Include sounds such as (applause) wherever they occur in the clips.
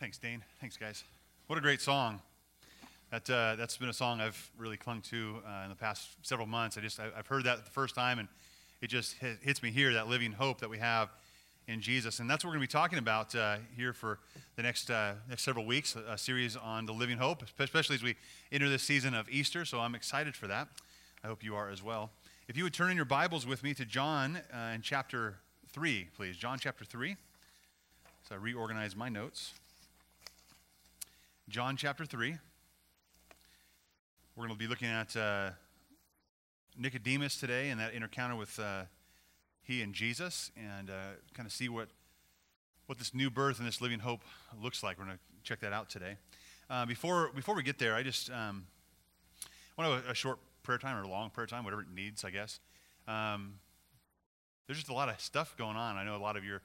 Thanks, Dane. Thanks, guys. What a great song. That, uh, that's been a song I've really clung to uh, in the past several months. I just, I, have heard that the first time, and it just hit, hits me here, that living hope that we have in Jesus. And that's what we're going to be talking about uh, here for the next, uh, next several weeks, a, a series on the living hope, especially as we enter this season of Easter. So I'm excited for that. I hope you are as well. If you would turn in your Bibles with me to John uh, in chapter 3, please. John chapter 3. So I reorganize my notes. John chapter 3. We're going to be looking at uh, Nicodemus today and that encounter with uh, he and Jesus and uh, kind of see what, what this new birth and this living hope looks like. We're going to check that out today. Uh, before, before we get there, I just um, want a, a, short prayer time or a long prayer time, whatever it needs, I guess. Um, there's just a lot of stuff going on. I know a lot of your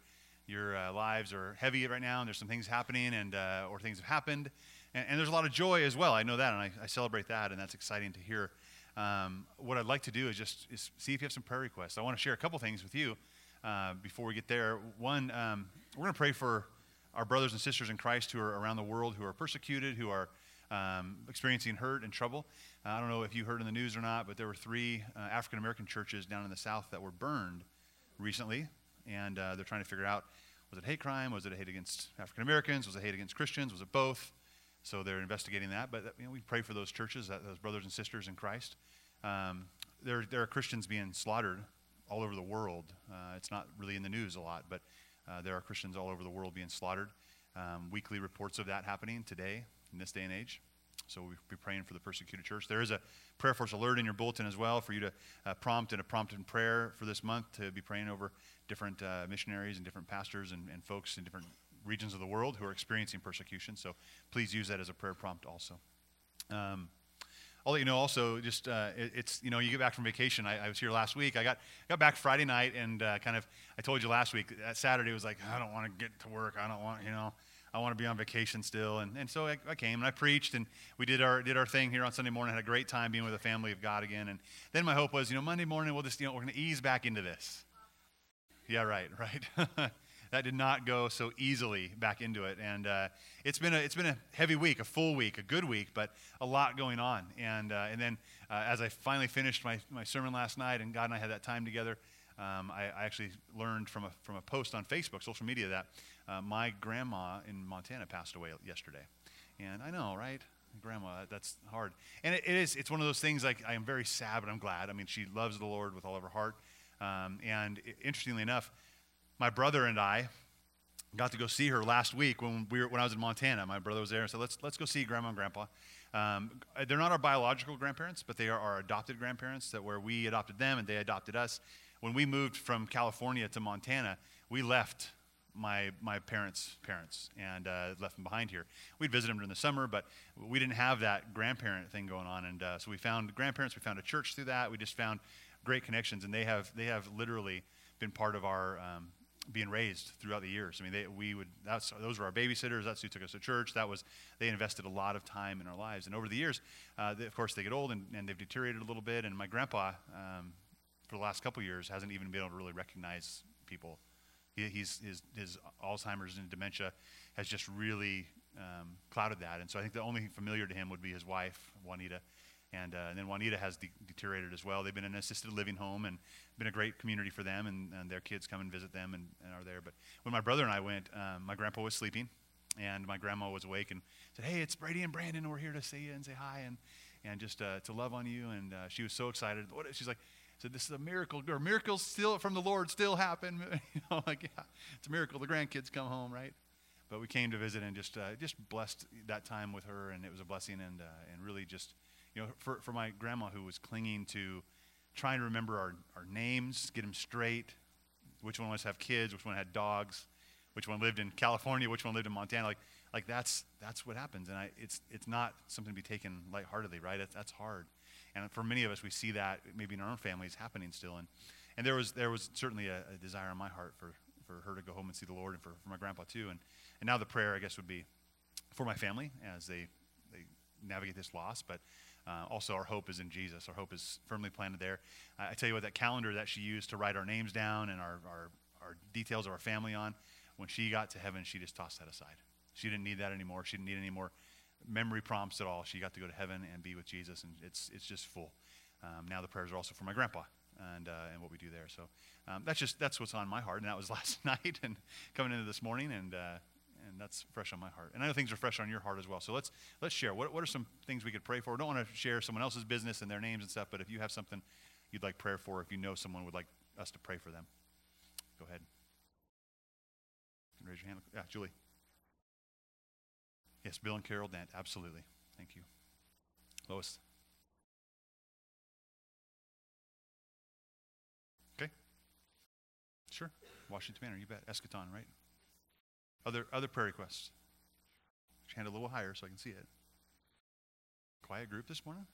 your uh, lives are heavy right now, and there's some things happening, and uh, or things have happened, and, and, there's a lot of joy as well. I know that, and I, I celebrate that, and that's exciting to hear. Um, what I'd like to do is just is see if you have some prayer requests. I want to share a couple things with you uh, before we get there. One, um, we're going to pray for our brothers and sisters in Christ who are around the world who are persecuted, who are um, experiencing hurt and trouble. Uh, I don't know if you heard in the news or not, but there were three uh, African American churches down in the South that were burned recently, and uh, they're trying to figure out was it hate crime? Was it a hate against African Americans? Was it hate against Christians? Was it both? So they're investigating that. But you know, we pray for those churches, those brothers and sisters in Christ. Um, there, there are Christians being slaughtered all over the world. Uh, it's not really in the news a lot, but uh, there are Christians all over the world being slaughtered. Um, weekly reports of that happening today in this day and age. So we'll be praying for the persecuted church. There is a prayer force alert in your bulletin as well for you to uh, prompt and a prompt in prayer for this month to be praying over different uh, missionaries and different pastors and, and folks in different regions of the world who are experiencing persecution. So please use that as a prayer prompt also. Um, I'll let you know also, just uh, it, it's, you know, you get back from vacation. I, I, was here last week. I got, got back Friday night and uh, kind of, I told you last week, that Saturday was like, I don't want to get to work. I don't want, you know, I want to be on vacation still. And, and so I, I, came and I preached and we did our, did our thing here on Sunday morning. I Had a great time being with the family of God again. And then my hope was, you know, Monday morning we'll just, you know, we're going to ease back into this. Yeah, right, (laughs) right. that did not go so easily back into it. And uh, it's, been a, it's been a heavy week, a full week, a good week, but a lot going on. And, uh, and then uh, as I finally finished my, my sermon last night and God and I had that time together, um, I, I, actually learned from a, from a post on Facebook, social media, that uh, my grandma in Montana passed away yesterday. And I know, right? grandma that's hard and it, it is it's one of those things like i am very sad but i'm glad i mean she loves the lord with all of her heart um, and interestingly enough my brother and I got to go see her last week when, we were, when I was in Montana. My brother was there and said, let's, let's go see grandma and grandpa. Um, they're not our biological grandparents, but they are our adopted grandparents that where we adopted them and they adopted us. When we moved from California to Montana, we left my, my parents' parents and uh, left them behind here. We'd visit them during the summer, but we didn't have that grandparent thing going on. And uh, so we found grandparents, we found a church through that. We just found great connections, and they have, they have literally been part of our um, being raised throughout the years. I mean, they, we would that's those were our babysitters. That's who took us to church. That was they invested a lot of time in our lives. And over the years, uh, they, of course, they get old and, and, they've deteriorated a little bit. And my grandpa, um, for the last couple years, hasn't even been able to really recognize people. He, he's his his Alzheimer's and dementia has just really um, clouded that. And so I think the only thing familiar to him would be his wife, Juanita. And, uh, and then Juanita has de- deteriorated as well. They've been in an assisted living home and been a great community for them, and, and their kids come and visit them and, and, are there. But when my brother and I went, um, my grandpa was sleeping, and my grandma was awake and said, Hey, it's Brady and Brandon. We're here to see you and say hi and, and just uh, to love on you. And uh, she was so excited. She's like, said, This is a miracle. Or miracles still from the Lord still happen. (laughs) you know, like, yeah, it's a miracle. The grandkids come home, right? But we came to visit and just, uh, just blessed that time with her, and it was a blessing and, uh, and really just you know, for, for my grandma who was clinging to trying to remember our, our names, get them straight, which one us have kids, which one had dogs, which one lived in California, which one lived in Montana. Like, like that's, that's what happens. And I, it's, it's not something to be taken lightheartedly, right? That's hard. And for many of us, we see that maybe in our own families happening still. And, and there, was, there was certainly a, a desire in my heart for, for her to go home and see the Lord and for, for my grandpa too. And, and now the prayer, I guess, would be for my family as they, they navigate this loss, but uh, also, our hope is in Jesus. Our hope is firmly planted there. Uh, I tell you what, that calendar that she used to write our names down and our, our, our details of our family on, when she got to heaven, she just tossed that aside. She didn't need that anymore. She didn't need any more memory prompts at all. She got to go to heaven and be with Jesus, and it's, it's just full. Um, now the prayers are also for my grandpa and, uh, and what we do there. So um, that's just that's what's on my heart, and that was (laughs) last night and coming into this morning, and uh, and that's fresh on my heart. And I know things are fresh on your heart as well. So let's let's share. What what are some things we could pray for? We don't want to share someone else's business and their names and stuff, but if you have something you'd like prayer for, if you know someone would like us to pray for them, go ahead. Raise your hand. Yeah, Julie. Yes, Bill and Carol Dent. Absolutely. Thank you. Lois. Okay. Sure. Washington Manor, you bet. Eschaton, right? Other other prayer requests. Put your hand a little higher so I can see it. Quiet group this morning?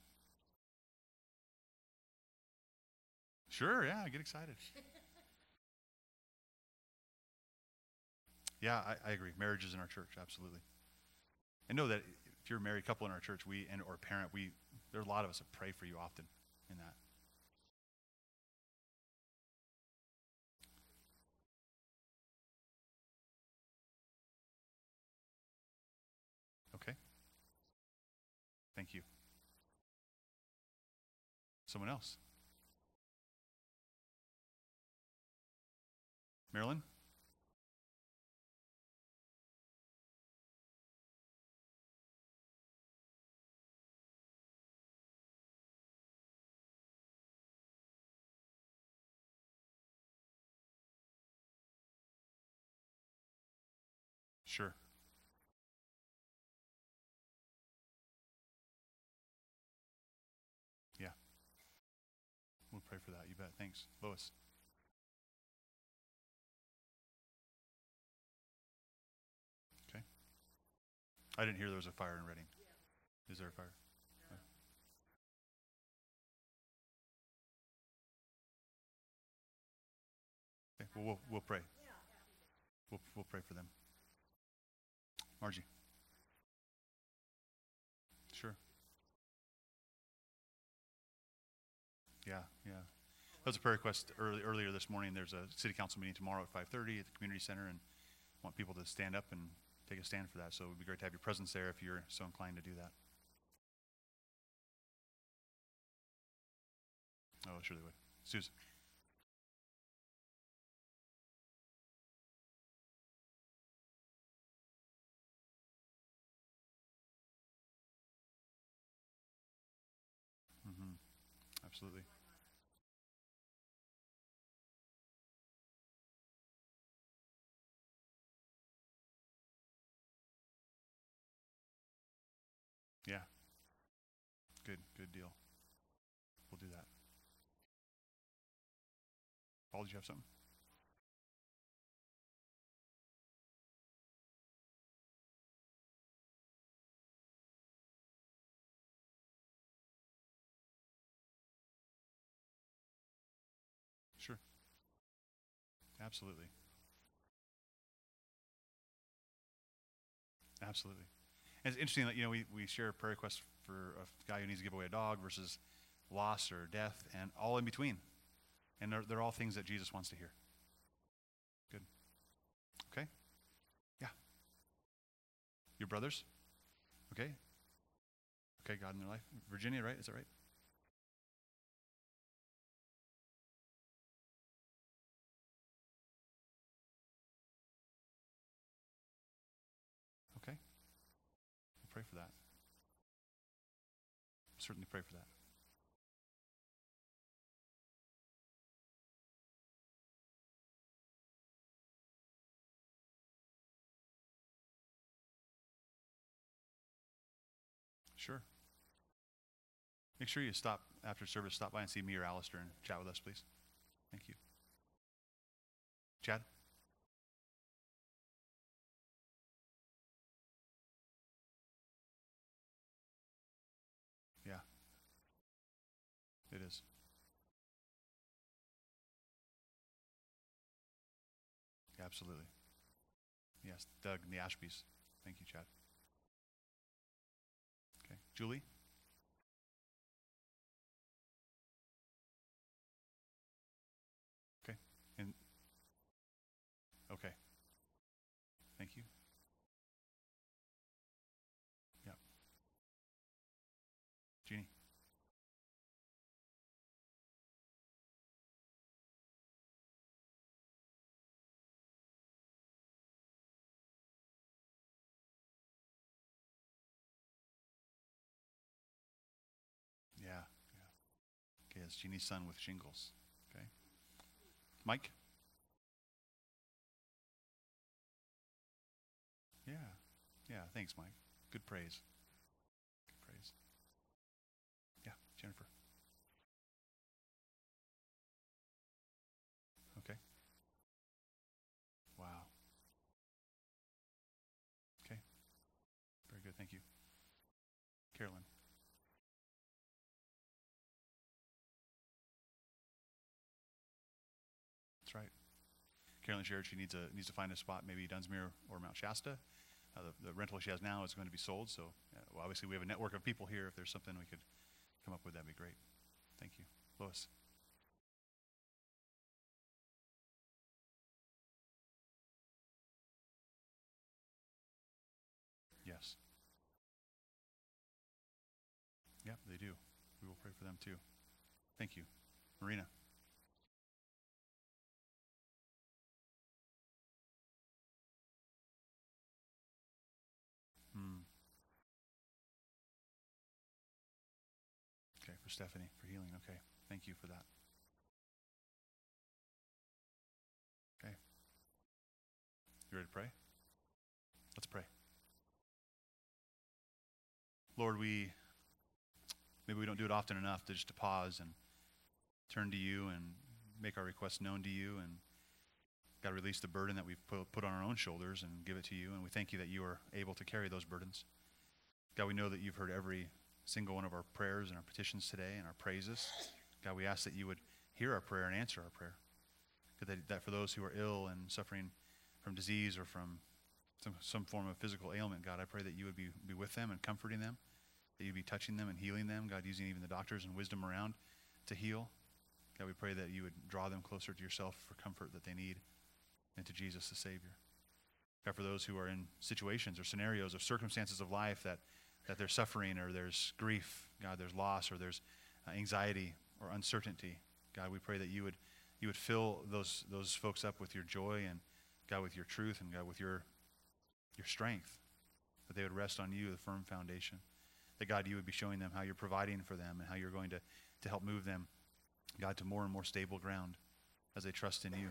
Sure, yeah, get excited. (laughs) Yeah, I, I agree. Marriage is in our church, absolutely. And know that if you're a married couple in our church, we and or parent, we there are a lot of us that pray for you often in that. Okay. Thank you. Someone else. Marilyn? Thanks. Lois. Okay. I didn't hear there was a fire in Redding. Is there a fire? Well, we'll, we'll pray. We'll, we'll pray for them. Margie. Sure. Yeah, yeah. That was a prayer request early, earlier this morning. There's a city council meeting tomorrow at 5:30 at the community center, and I want people to stand up and take a stand for that. So it would be great to have your presence there if you're so inclined to do that. Oh, sure they would. Susan. hmm Absolutely. Paul, did you have something? Sure. Absolutely. Absolutely. And it's interesting that, you know, we, we share prayer requests for a guy who needs to give away a dog versus loss or death and all in between. And they're, they're all things that Jesus wants to hear. Good. Okay? Yeah. Your brothers? Okay? Okay, God in their life. Virginia, right? Is that right? Okay. We'll pray for that. Certainly pray for that. Sure. Make sure you stop after service, stop by and see me or Alistair and chat with us, please. Thank you. Chad? Yeah. It is. Absolutely. Yes, Doug and the Ashbys. Thank you, Chad. Julie? Is. Jeannie's son with shingles. Okay. Mike? Yeah. Yeah. Thanks, Mike. Good praise. Good praise. Yeah, Jennifer. Okay. Wow. Okay. Very good. Thank you. Carolyn. That's right. Carolyn shared she needs a needs to find a spot, maybe Dunsmuir or Mount Shasta. Uh, the, the, rental she has now is going to be sold, so well, obviously we have a network of people here. If there's something we could come up with, that'd be great. Thank you, Lois. Yes. Yep, they do. We will pray for them too. Thank you, Marina. For Stephanie, for healing. Okay, thank you for that. Okay. You ready to pray? Let's pray. Lord, we maybe we don't do it often enough to just to pause and turn to you and make our requests known to you and God, release the burden that we've put, put on our own shoulders and give it to you. And we thank you that you are able to carry those burdens. God, we know that you've heard every single one of our prayers and our petitions today and our praises. God, we ask that you would hear our prayer and answer our prayer. God, that, that for those who are ill and suffering from disease or from some, some form of physical ailment, God, I pray that you would be, be with them and comforting them, that you'd be touching them and healing them, God, using even the doctors and wisdom around to heal. God, we pray that you would draw them closer to yourself for comfort that they need and to Jesus the Savior. God, for those who are in situations or scenarios or circumstances of life that, that they're suffering or there's grief, God, there's loss or there's uh, anxiety or uncertainty, God, we pray that you would, you would fill those, those folks up with your joy and, God, with your truth and, God, with your, your strength, that they would rest on you, the firm foundation. That, God, you would be showing them how you're providing for them and how you're going to, to help move them, God, to more and more stable ground as they trust in you.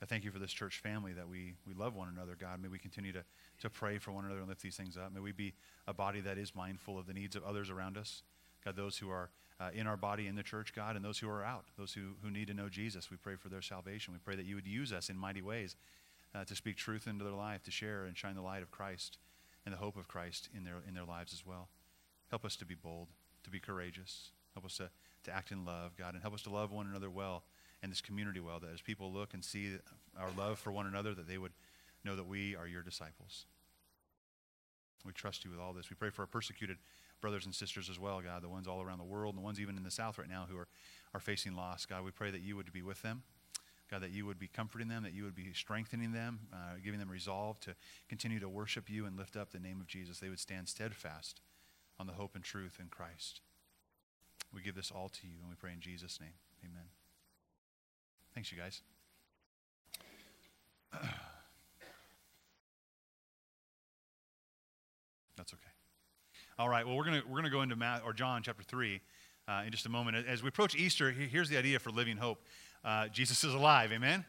God, thank you for this church family that we, we love one another, God. May we continue to, to pray for one another and lift these things up. May we be a body that is mindful of the needs of others around us. God, those who are uh, in our body in the church, God, and those who are out, those who, who need to know Jesus, we pray for their salvation. We pray that you would use us in mighty ways uh, to speak truth into their life, to share and shine the light of Christ and the hope of Christ in their, in their lives as well. Help us to be bold, to be courageous. Help us to, to act in love, God, and help us to love one another well and this community well, that as people look and see our love for one another, that they would know that we are your disciples. We trust you with all this. We pray for our persecuted brothers and sisters as well, God, the ones all around the world and the ones even in the South right now who are, are facing loss. God, we pray that you would be with them. God, that you would be comforting them, that you would be strengthening them, uh, giving them resolve to continue to worship you and lift up the name of Jesus. They would stand steadfast on the hope and truth in Christ. We give this all to you, and we pray in Jesus' name. Amen. Thanks, you guys. (clears throat) That's okay. All right. Well, we're gonna we're gonna go into Matt or John chapter three uh, in just a moment. As we approach Easter, here's the idea for living hope. Uh, Jesus is alive. Amen.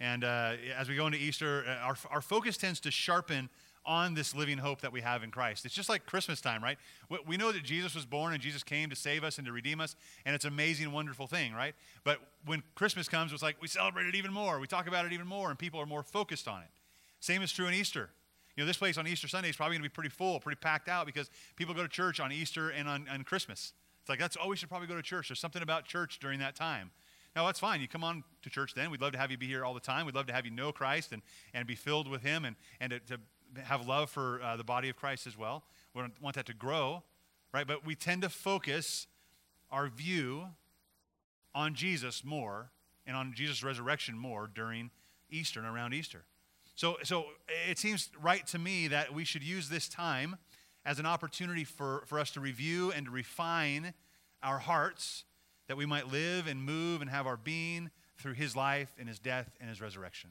And uh, as we go into Easter, uh, our our focus tends to sharpen on this living hope that we have in Christ. It's just like Christmas time, right? We know that Jesus was born and Jesus came to save us and to redeem us, and it's an amazing, wonderful thing, right? But when Christmas comes, it's like we celebrate it even more. We talk about it even more, and people are more focused on it. Same is true in Easter. You know, this place on Easter Sunday is probably going to be pretty full, pretty packed out because people go to church on Easter and on, on Christmas. It's like, that's, oh, we should probably go to church. There's something about church during that time. Now, that's fine. You come on to church then. We'd love to have you be here all the time. We'd love to have you know Christ and, and be filled with Him and, and to, to have love for uh, the body of Christ as well. We don't want that to grow, right? But we tend to focus our view on Jesus more and on Jesus' resurrection more during Easter and around Easter. So, so it seems right to me that we should use this time as an opportunity for, for us to review and to refine our hearts that we might live and move and have our being through his life and his death and his resurrection.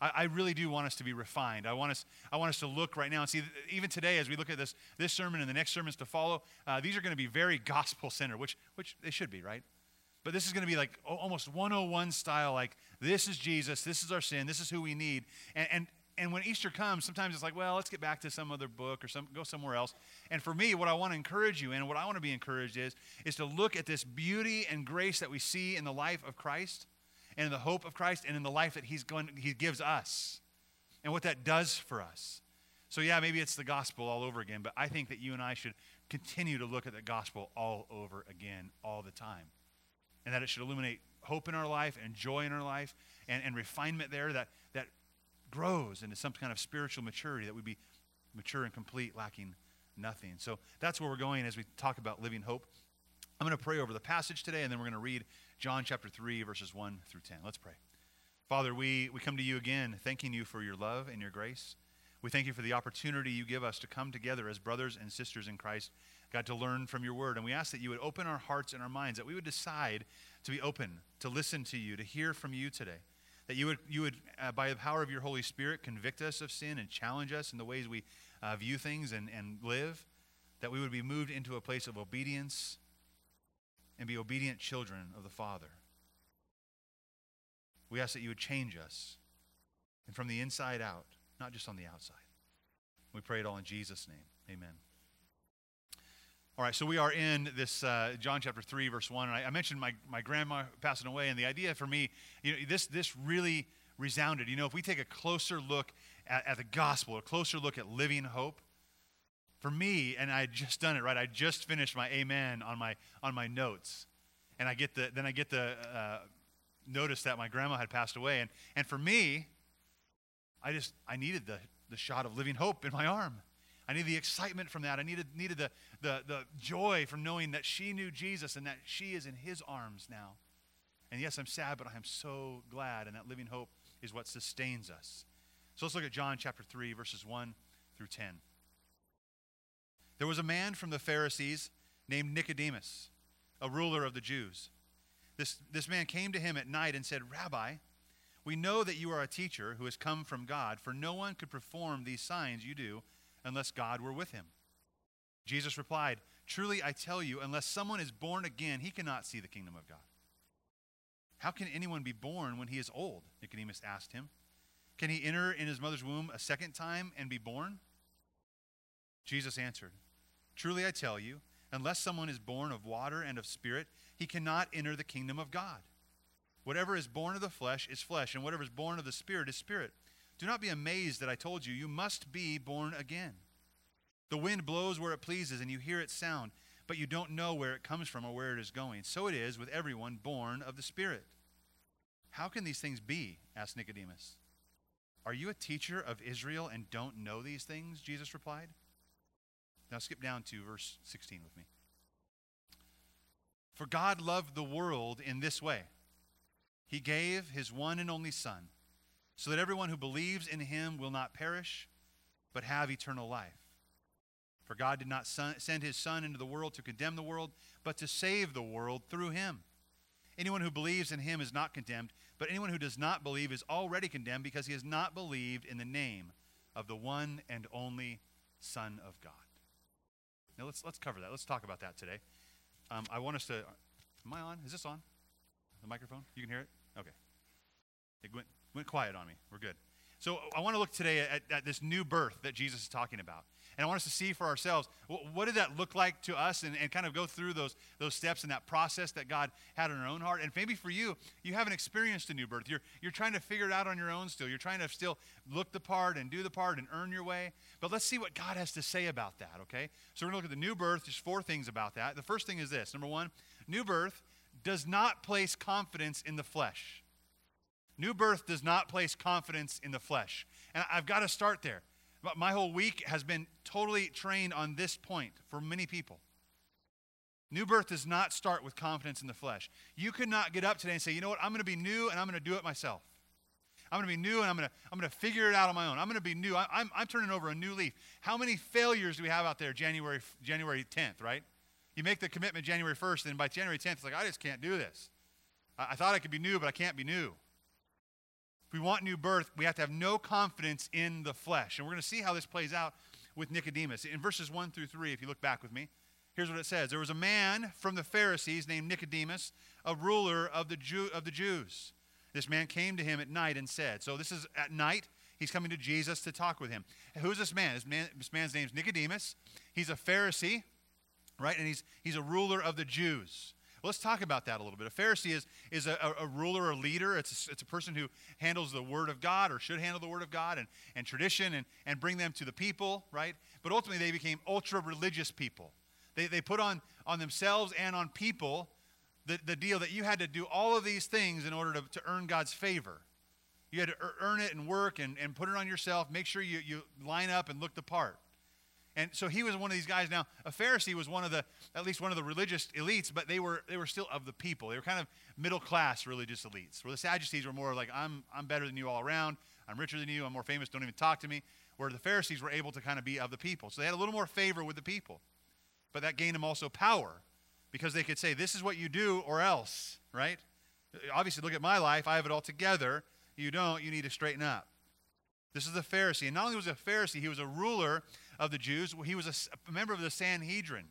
I, I, really do want us to be refined. I want us, I want us to look right now and see, even today, as we look at this, this sermon and the next sermons to follow, uh, these are going to be very gospel centered, which, which they should be, right? But this is going to be like almost 101 style, like this is Jesus, this is our sin, this is who we need. And, and, and when Easter comes, sometimes it's like, well, let's get back to some other book or some, go somewhere else. And for me, what I want to encourage you and what I want to be encouraged is, is to look at this beauty and grace that we see in the life of Christ and in the hope of Christ and in the life that he's going, he gives us and what that does for us. So, yeah, maybe it's the gospel all over again, but I think that you and I should continue to look at the gospel all over again all the time. And that it should illuminate hope in our life and joy in our life and, and refinement there that, that grows into some kind of spiritual maturity, that we be mature and complete, lacking nothing. So that's where we're going as we talk about living hope. I'm going to pray over the passage today, and then we're going to read John chapter 3, verses 1 through 10. Let's pray. Father, we, we come to you again, thanking you for your love and your grace. We thank you for the opportunity you give us to come together as brothers and sisters in Christ, God, to learn from your word. And we ask that you would open our hearts and our minds, that we would decide to be open, to listen to you, to hear from you today. That you would, you would uh, by the power of your Holy Spirit, convict us of sin and challenge us in the ways we uh, view things and, and live. That we would be moved into a place of obedience and be obedient children of the Father. We ask that you would change us and from the inside out, not just on the outside. We pray it all in Jesus' name. Amen. All right, so we are in this uh, John chapter 3, verse 1. And I, I, mentioned my, my grandma passing away, and the idea for me, you know, this, this really resounded. You know, if we take a closer look at, at the gospel, a closer look at living hope, for me, and I had just done it, right? I just finished my amen on my, on my notes. And I get the, then I get the uh, notice that my grandma had passed away. And, and for me, I just, I needed the, the shot of living hope in my arm. I needed the excitement from that. I needed, needed the, the, the joy from knowing that she knew Jesus and that she is in his arms now. And yes, I'm sad, but I am so glad. And that living hope is what sustains us. So let's look at John chapter 3, verses 1 through 10. There was a man from the Pharisees named Nicodemus, a ruler of the Jews. This, this man came to him at night and said, Rabbi, we know that you are a teacher who has come from God, for no one could perform these signs you do unless God were with him. Jesus replied, Truly I tell you, unless someone is born again, he cannot see the kingdom of God. How can anyone be born when he is old? Nicodemus asked him. Can he enter in his mother's womb a second time and be born? Jesus answered, Truly I tell you, unless someone is born of water and of spirit, he cannot enter the kingdom of God. Whatever is born of the flesh is flesh, and whatever is born of the spirit is spirit. Do not be amazed that I told you, you must be born again. The wind blows where it pleases, and you hear its sound, but you don't know where it comes from or where it is going. So it is with everyone born of the Spirit. How can these things be? asked Nicodemus. Are you a teacher of Israel and don't know these things? Jesus replied. Now skip down to verse 16 with me. For God loved the world in this way He gave His one and only Son, so that everyone who believes in Him will not perish, but have eternal life. For God did not son, send His Son into the world to condemn the world, but to save the world through Him. Anyone who believes in Him is not condemned, but anyone who does not believe is already condemned because he has not believed in the name of the one and only Son of God. Now let's let's cover that. Let's talk about that today. Um, I want us to. Am I on? Is this on? The microphone? You can hear it. Okay. It went went quiet on me. We're good. So I want to look today at, at this new birth that Jesus is talking about. And I want us to see for ourselves what did that look like to us and, and kind of go through those, those steps and that process that God had in our own heart. And maybe for you, you haven't experienced a new birth. You're, you're trying to figure it out on your own still. You're trying to still look the part and do the part and earn your way. But let's see what God has to say about that, okay? So we're going to look at the new birth. There's four things about that. The first thing is this number one, new birth does not place confidence in the flesh. New birth does not place confidence in the flesh. And I've got to start there. My whole week has been totally trained on this point for many people. New birth does not start with confidence in the flesh. You could not get up today and say, you know what, I'm going to be new and I'm going to do it myself. I'm going to be new and I'm going to, I'm going to figure it out on my own. I'm going to be new. I'm, I'm turning over a new leaf. How many failures do we have out there January, January 10th, right? You make the commitment January 1st, and by January 10th, it's like, I just can't do this. I, I thought I could be new, but I can't be new. If we want new birth, we have to have no confidence in the flesh. And we're going to see how this plays out with Nicodemus. In verses 1 through 3, if you look back with me, here's what it says There was a man from the Pharisees named Nicodemus, a ruler of the, Jew, of the Jews. This man came to him at night and said, So this is at night. He's coming to Jesus to talk with him. Who's this man? This, man, this man's name's Nicodemus. He's a Pharisee, right? And he's, he's a ruler of the Jews. Let's talk about that a little bit. A Pharisee is, is a, a ruler, a leader. It's a, it's a person who handles the Word of God or should handle the Word of God and, and tradition and, and bring them to the people, right? But ultimately, they became ultra religious people. They, they put on, on themselves and on people the, the deal that you had to do all of these things in order to, to earn God's favor. You had to earn it and work and, and put it on yourself. Make sure you, you line up and look the part. And so he was one of these guys. Now, a Pharisee was one of the, at least one of the religious elites, but they were, they were still of the people. They were kind of middle class religious elites. Where the Sadducees were more like, I'm, I'm better than you all around. I'm richer than you. I'm more famous. Don't even talk to me. Where the Pharisees were able to kind of be of the people. So they had a little more favor with the people. But that gained them also power because they could say, This is what you do or else, right? Obviously, look at my life. I have it all together. You don't. You need to straighten up. This is a Pharisee. And not only was he a Pharisee, he was a ruler of the Jews. He was a, member of the Sanhedrin.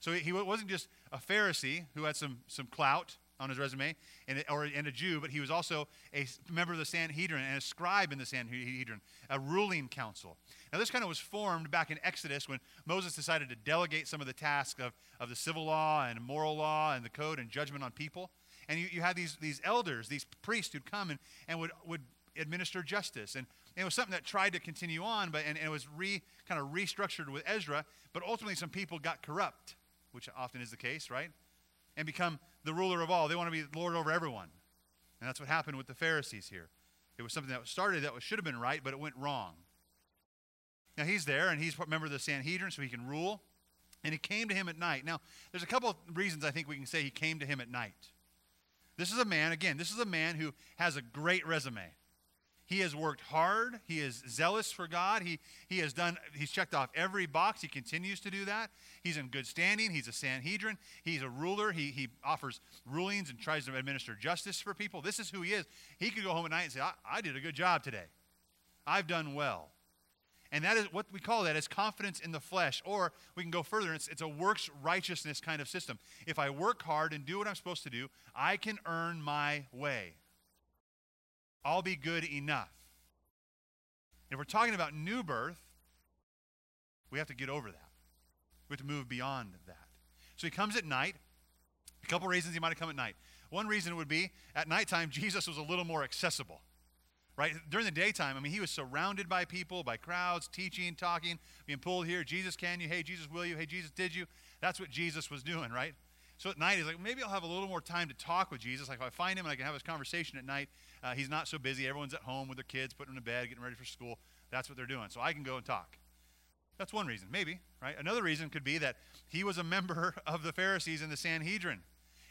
So he, wasn't just a Pharisee who had some, some clout on his resume and, or, and a Jew, but he was also a member of the Sanhedrin and a scribe in the Sanhedrin, a ruling council. Now, this kind of was formed back in Exodus when Moses decided to delegate some of the tasks of, of the civil law and moral law and the code and judgment on people. And you, you had these, these elders, these priests who'd come and, and would, would administer justice. And it was something that tried to continue on, but and, and it was re, kind of restructured with Ezra. But ultimately, some people got corrupt, which often is the case, right? And become the ruler of all. They want to be Lord over everyone. And that's what happened with the Pharisees here. It was something that started that should have been right, but it went wrong. Now he's there, and he's a member of the Sanhedrin, so he can rule. And he came to him at night. Now, there's a couple of reasons I think we can say he came to him at night. This is a man, again, this is a man who has a great resume. He has worked hard. He is zealous for God. He, he has done, he's checked off every box. He continues to do that. He's in good standing. He's a Sanhedrin. He's a ruler. He, he offers rulings and tries to administer justice for people. This is who he is. He could go home at night and say, I, I did a good job today. I've done well. And that is what we call that is confidence in the flesh. Or we can go further. It's, it's a works righteousness kind of system. If I work hard and do what I'm supposed to do, I can earn my way. I'll be good enough. If we're talking about new birth, we have to get over that. We have to move beyond that. So he comes at night. A couple reasons he might have come at night. One reason would be at nighttime, (laughs) Jesus was a little more accessible. Right? During the daytime, I mean, he was surrounded by people, by crowds, teaching, talking, being pulled here. Jesus, can you? Hey, Jesus, will you? Hey, Jesus, did you? That's what Jesus was doing, right? So at night, he's like, maybe I'll have a little more time to talk with Jesus. Like, if I find him and I can have this conversation at night, uh, he's not so busy. Everyone's at home with their kids, putting them to bed, getting ready for school. That's what they're doing. So I can go and talk. That's one reason, maybe, right? Another reason could be that he was a (laughs) member of the Pharisees in the Sanhedrin.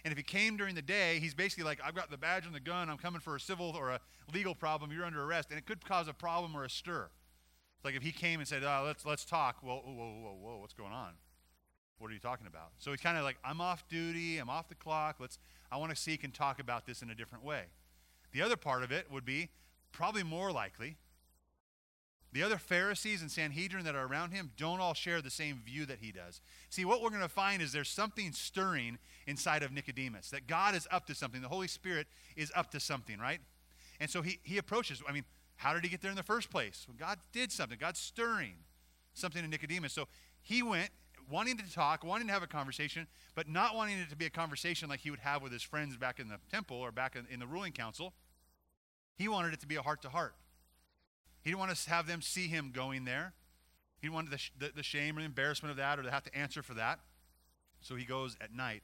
And if he came during the day, he's basically like, I've got the badge and the gun. I'm coming for a civil or a legal problem. You're under arrest. And it could cause a problem or a stir. Like if he came and said, oh, let's, let's talk. Well, whoa, whoa, whoa, whoa, what's going on? What are you talking about? So he's kind of like, I'm off duty. I'm off the clock. Let's, I want to seek and talk about this in a different way. The other part of it would be probably more likely the other Pharisees and Sanhedrin that are around him don't all share the same view that he does. See, what we're going to find is there's something stirring inside of Nicodemus, that God is up to something. The Holy Spirit is up to something, right? And so he, he approaches, I mean, how did he get there in the first place? Well, God did something. God's stirring something in Nicodemus. So he went wanting to talk, wanting to have a conversation, but not wanting it to be a conversation like he would have with his friends back in the temple or back in, in the ruling council. He wanted it to be a heart to heart. He didn't want to have them see him going there. He wanted the, the, the shame or the embarrassment of that or to have to answer for that. So he goes at night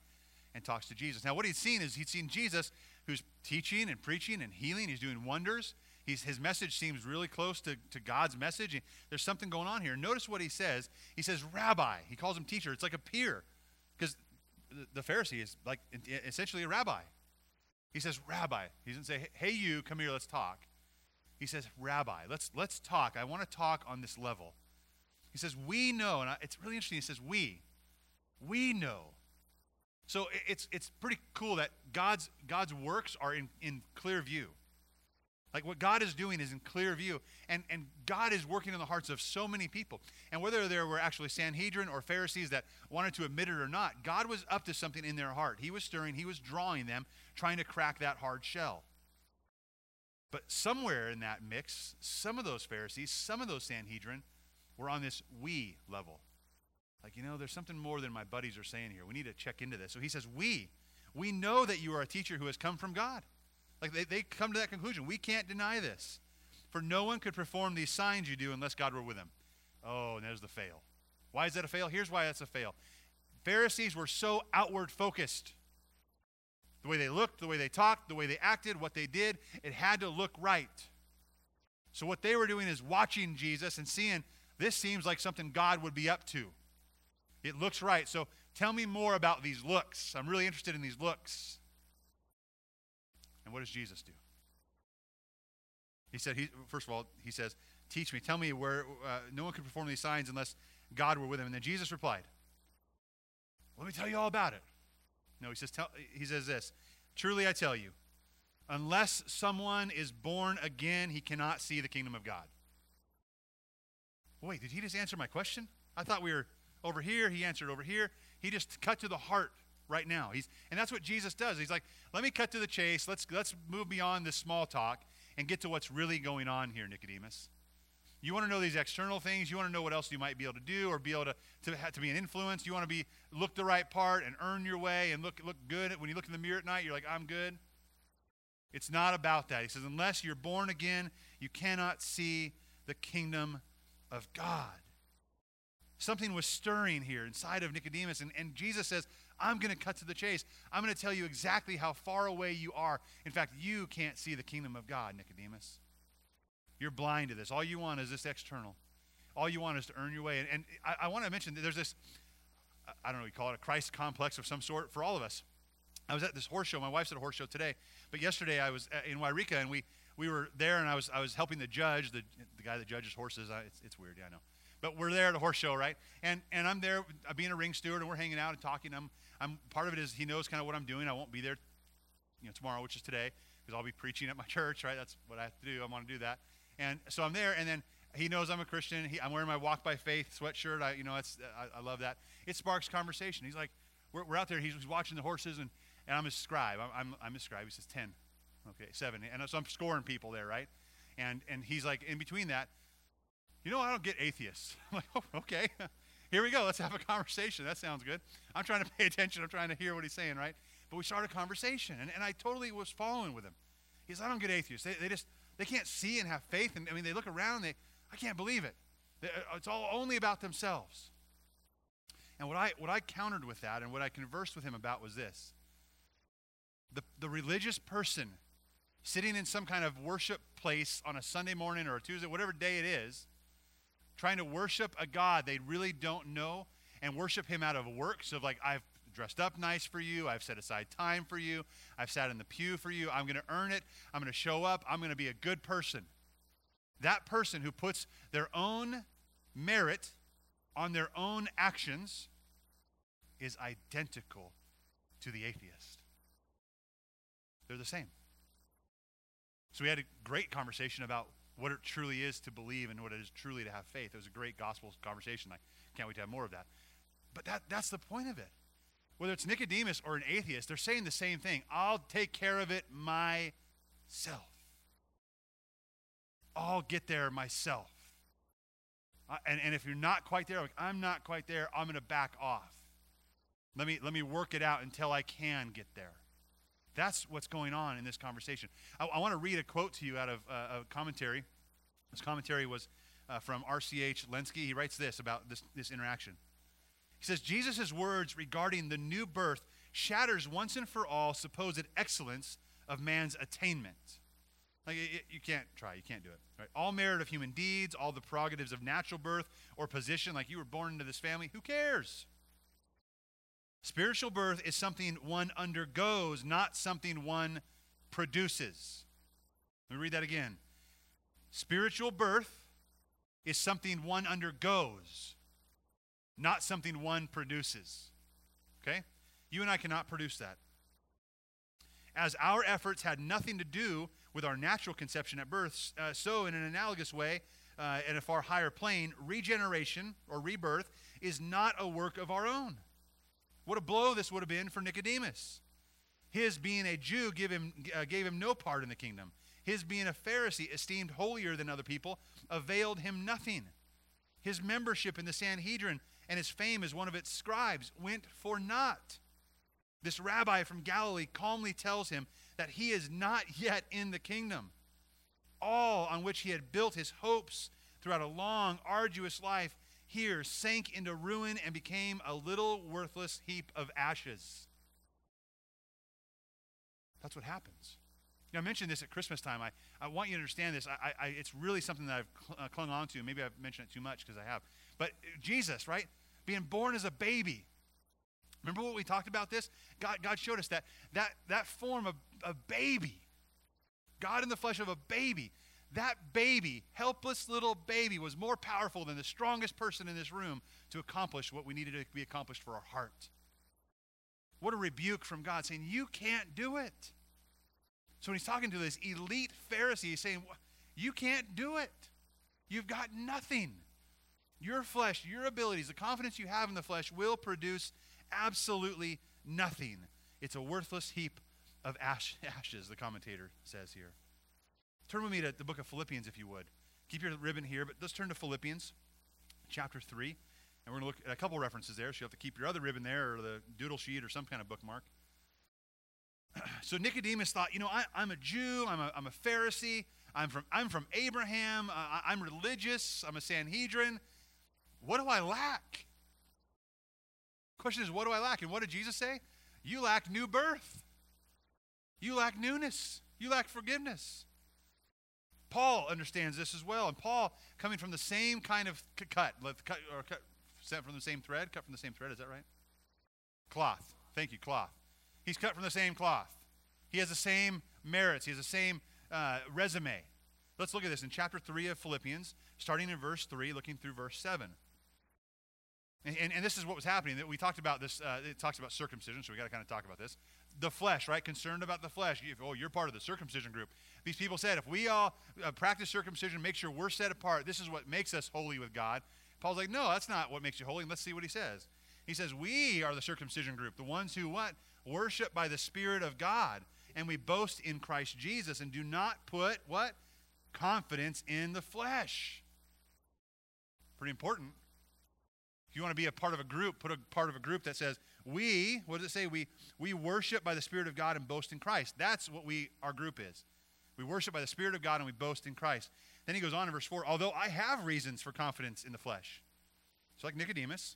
and talks to Jesus. Now, what he'd seen is he'd seen Jesus who's teaching and preaching and healing. He's doing wonders. He's, his message seems really close to, to God's message. There's something going on here. Notice what he says. He says, Rabbi. He calls him teacher. It's like a peer because the, the Pharisee is like essentially a rabbi. He says, Rabbi. He doesn't say, Hey, you, come here, let's talk. He says, Rabbi, let's, let's talk. I want to talk on this level. He says, We know, and it's really interesting. He says, We. We know. So it's, it's pretty cool that God's, God's works are in, in clear view. Like what God is doing is in clear view. And, and God is working in the hearts of so many people. And whether there were actually Sanhedrin or Pharisees that wanted to admit it or not, God was up to something in their heart. He was stirring, He was drawing them, trying to crack that hard shell. But somewhere in that mix, some of those Pharisees, some of those Sanhedrin were on this we level. Like, you know, there's something more than my buddies are saying here. We need to check into this. So he says, We. We know that you are a teacher who has come from God. Like they, they come to that conclusion. We can't deny this. For no one could perform these signs you do unless God were with them. Oh, and there's the fail. Why is that a fail? Here's why that's a fail. Pharisees were so outward focused. The way they looked, the way they talked, the way they acted, what they did, it had to look right. So what they were doing is watching Jesus and seeing this seems like something God would be up to. It looks right. So tell me more about these looks. I'm really interested in these looks. And what does Jesus do? He said, he, first of all, he says, Teach me, tell me where uh, no one could perform these signs unless God were with him. And then Jesus replied, Let me tell you all about it. No, he says, tell, he says this Truly I tell you, unless someone is born again, he cannot see the kingdom of God. Wait, did he just answer my question? I thought we were over here. He answered over here. He just cut to the heart right now. He's, and that's what Jesus does. He's like, let me cut to the chase. Let's, let's move beyond this small talk and get to what's really going on here, Nicodemus. You want to know these external things. You want to know what else you might be able to do or be able to, to, to be an influence. You want to be look the right part and earn your way and look, look good. When you look in the mirror at night, you're like, I'm good. It's not about that. He says, unless you're born again, you cannot see the kingdom of God. Something was stirring here inside of Nicodemus, and, and Jesus says, I'm going to cut to the chase. I'm going to tell you exactly how far away you are. In fact, you can't see the kingdom of God, Nicodemus. You're blind to this. All you want is this external. All you want is to earn your way. And, and I, I want to mention that there's this, I don't know, we call it a Christ complex of some sort for all of us. I was at this horse show. My wife's at a horse show today. But yesterday I was in Yreka, and we, we were there, and I was, I was helping the judge, the, the guy that judges horses. I, it's, it's weird, yeah, I know. But we're there at a horse show, right? And, and I'm there uh, being a ring steward, and we're hanging out and talking. I'm, I'm, part of it is he knows kind of what I'm doing. I won't be there you know, tomorrow, which is today, because I'll be preaching at my (laughs) church, right? That's what I have to do. I want to do that. And so I'm there, and then he knows I'm a Christian. He, I'm wearing my Walk by Faith sweatshirt. I, you know, it's, I, I love that. It sparks conversation. He's like, we're, we're out there. He's, he's watching the horses, and, and I'm a scribe. I'm, I'm, I'm a scribe. He says 10. Okay, 7. And so I'm scoring people there, right? And, and he's like, in between that, you know, I don't get atheists. (laughs) I'm like, oh, okay. (laughs) Here we go. Let's have a conversation. That sounds good. I'm trying to pay attention. I'm trying to hear what he's saying, right? But we started a conversation, and, and I totally was following with him. He says, I don't get atheists. They, they just, they can't see and have faith. And I mean, they look around, they, I can't believe it. Uh, it's all only about themselves. And what I, what I countered with that and what I conversed with him about was this. The, the religious person sitting in some kind of worship place on a Sunday morning or a Tuesday, whatever day it is, trying to worship a God they really don't know and worship Him out of works of like, I've dressed up nice for you. I've set aside time for you. I've sat in the pew for you. I'm going to earn it. I'm going to show up. I'm going to be a good person. That person who puts their own merit on their own actions is identical to the atheist. They're the same. So we had a great conversation about what it truly is to believe and what it is truly to have faith. It was a great gospel conversation. I can't wait to have more of that. But that, that's the point of it. Whether it's Nicodemus or an atheist, they're saying the same thing. I'll take care of it myself. I'll get there myself. Uh, and, and if you're not quite there, like, I'm not quite there, I'm going to back off. Let me, let me work it out until I can get there. That's what's going on in this conversation. I, I want to read a quote to you out of uh, a commentary. This commentary was uh, from R.C.H. Lenski. He writes this about this, this interaction. He says, Jesus' words regarding the new birth shatters once and for all supposed excellence of man's attainment. Like, it, you can't try, you can't do it. Right? All merit of human deeds, all the prerogatives of natural birth or position, like you were born into this family, who cares? Spiritual birth is something one undergoes, not something one produces. Let me read that again. Spiritual birth is something one undergoes, not something one produces. Okay? You and I cannot produce that. As our efforts had nothing to do with our natural conception at birth, uh, so in an analogous way, uh, in a far higher plane, regeneration or rebirth is not a work of our own. What a blow this would have been for Nicodemus. His being a Jew gave him, uh, gave him no part in the kingdom. His being a Pharisee, esteemed holier than other people, availed him nothing. His membership in the Sanhedrin and his fame as one of its scribes went for naught. This rabbi from Galilee calmly tells him that he is not yet in the kingdom. All on which he had built his hopes throughout a long, arduous life here sank into ruin and became a little worthless heap of ashes. That's what happens. You know, I mentioned this at Christmas time. I, I want you to understand this. I, I, it's really something that I've cl- uh, clung on to. Maybe I've mentioned it too much because I have. But Jesus, right? Being born as a baby. Remember what we talked about this? God, God showed us that, that that form of a baby, God in the flesh of a baby, that baby, helpless little baby, was more powerful than the strongest person in this room to accomplish what we needed to be accomplished for our heart. What a rebuke from God saying, You can't do it. So when he's talking to this elite Pharisee, he's saying, You can't do it. You've got nothing. Your flesh, your abilities, the confidence you have in the flesh will produce absolutely nothing. It's a worthless heap of ash, (laughs) ashes, the commentator says here. Turn with me to the book of Philippians, if you would. Keep your ribbon here, but let's turn to Philippians chapter 3. And we're going to look at a couple references there, so you have to keep your other ribbon there or the doodle sheet or some kind of bookmark. (clears throat) so Nicodemus thought, you know, I, am a Jew, I'm a, I'm a Pharisee, I'm from, I'm from Abraham, uh, I'm religious, I'm a Sanhedrin. What do I lack? Question is, what do I lack? And what did Jesus say? You lack new birth. You lack newness. You lack forgiveness. Paul understands this as well. And Paul, coming from the same kind of cut, cut or cut sent from the same thread, cut from the same thread, is that right? Cloth. Thank you, cloth. He's cut from the same cloth. He has the same merits. He has the same uh, resume. Let's look at this in chapter 3 of Philippians, starting in verse 3, looking through verse 7. And, and, and this is what was happening. That we talked about this. Uh, it talks about circumcision, so we got to kind of talk about this. The flesh, right? Concerned about the flesh. Oh, you're part of the circumcision group. These people said, if we all uh, practice circumcision, make sure we're set apart. This is what makes us holy with God. Paul's like, no, that's not what makes you holy. let's see what he says. He says, we are the circumcision group, the ones who what worship by the Spirit of God, and we boast in Christ Jesus, and do not put what confidence in the flesh. Pretty important. If you want to be a part of a group, put a part of a group that says, we, what does it say? We, we worship by the Spirit of God and boast in Christ. That's what we our group is. We worship by the Spirit of God and we boast in Christ. Then he goes on in verse 4 Although I have reasons for confidence in the flesh. So, like Nicodemus,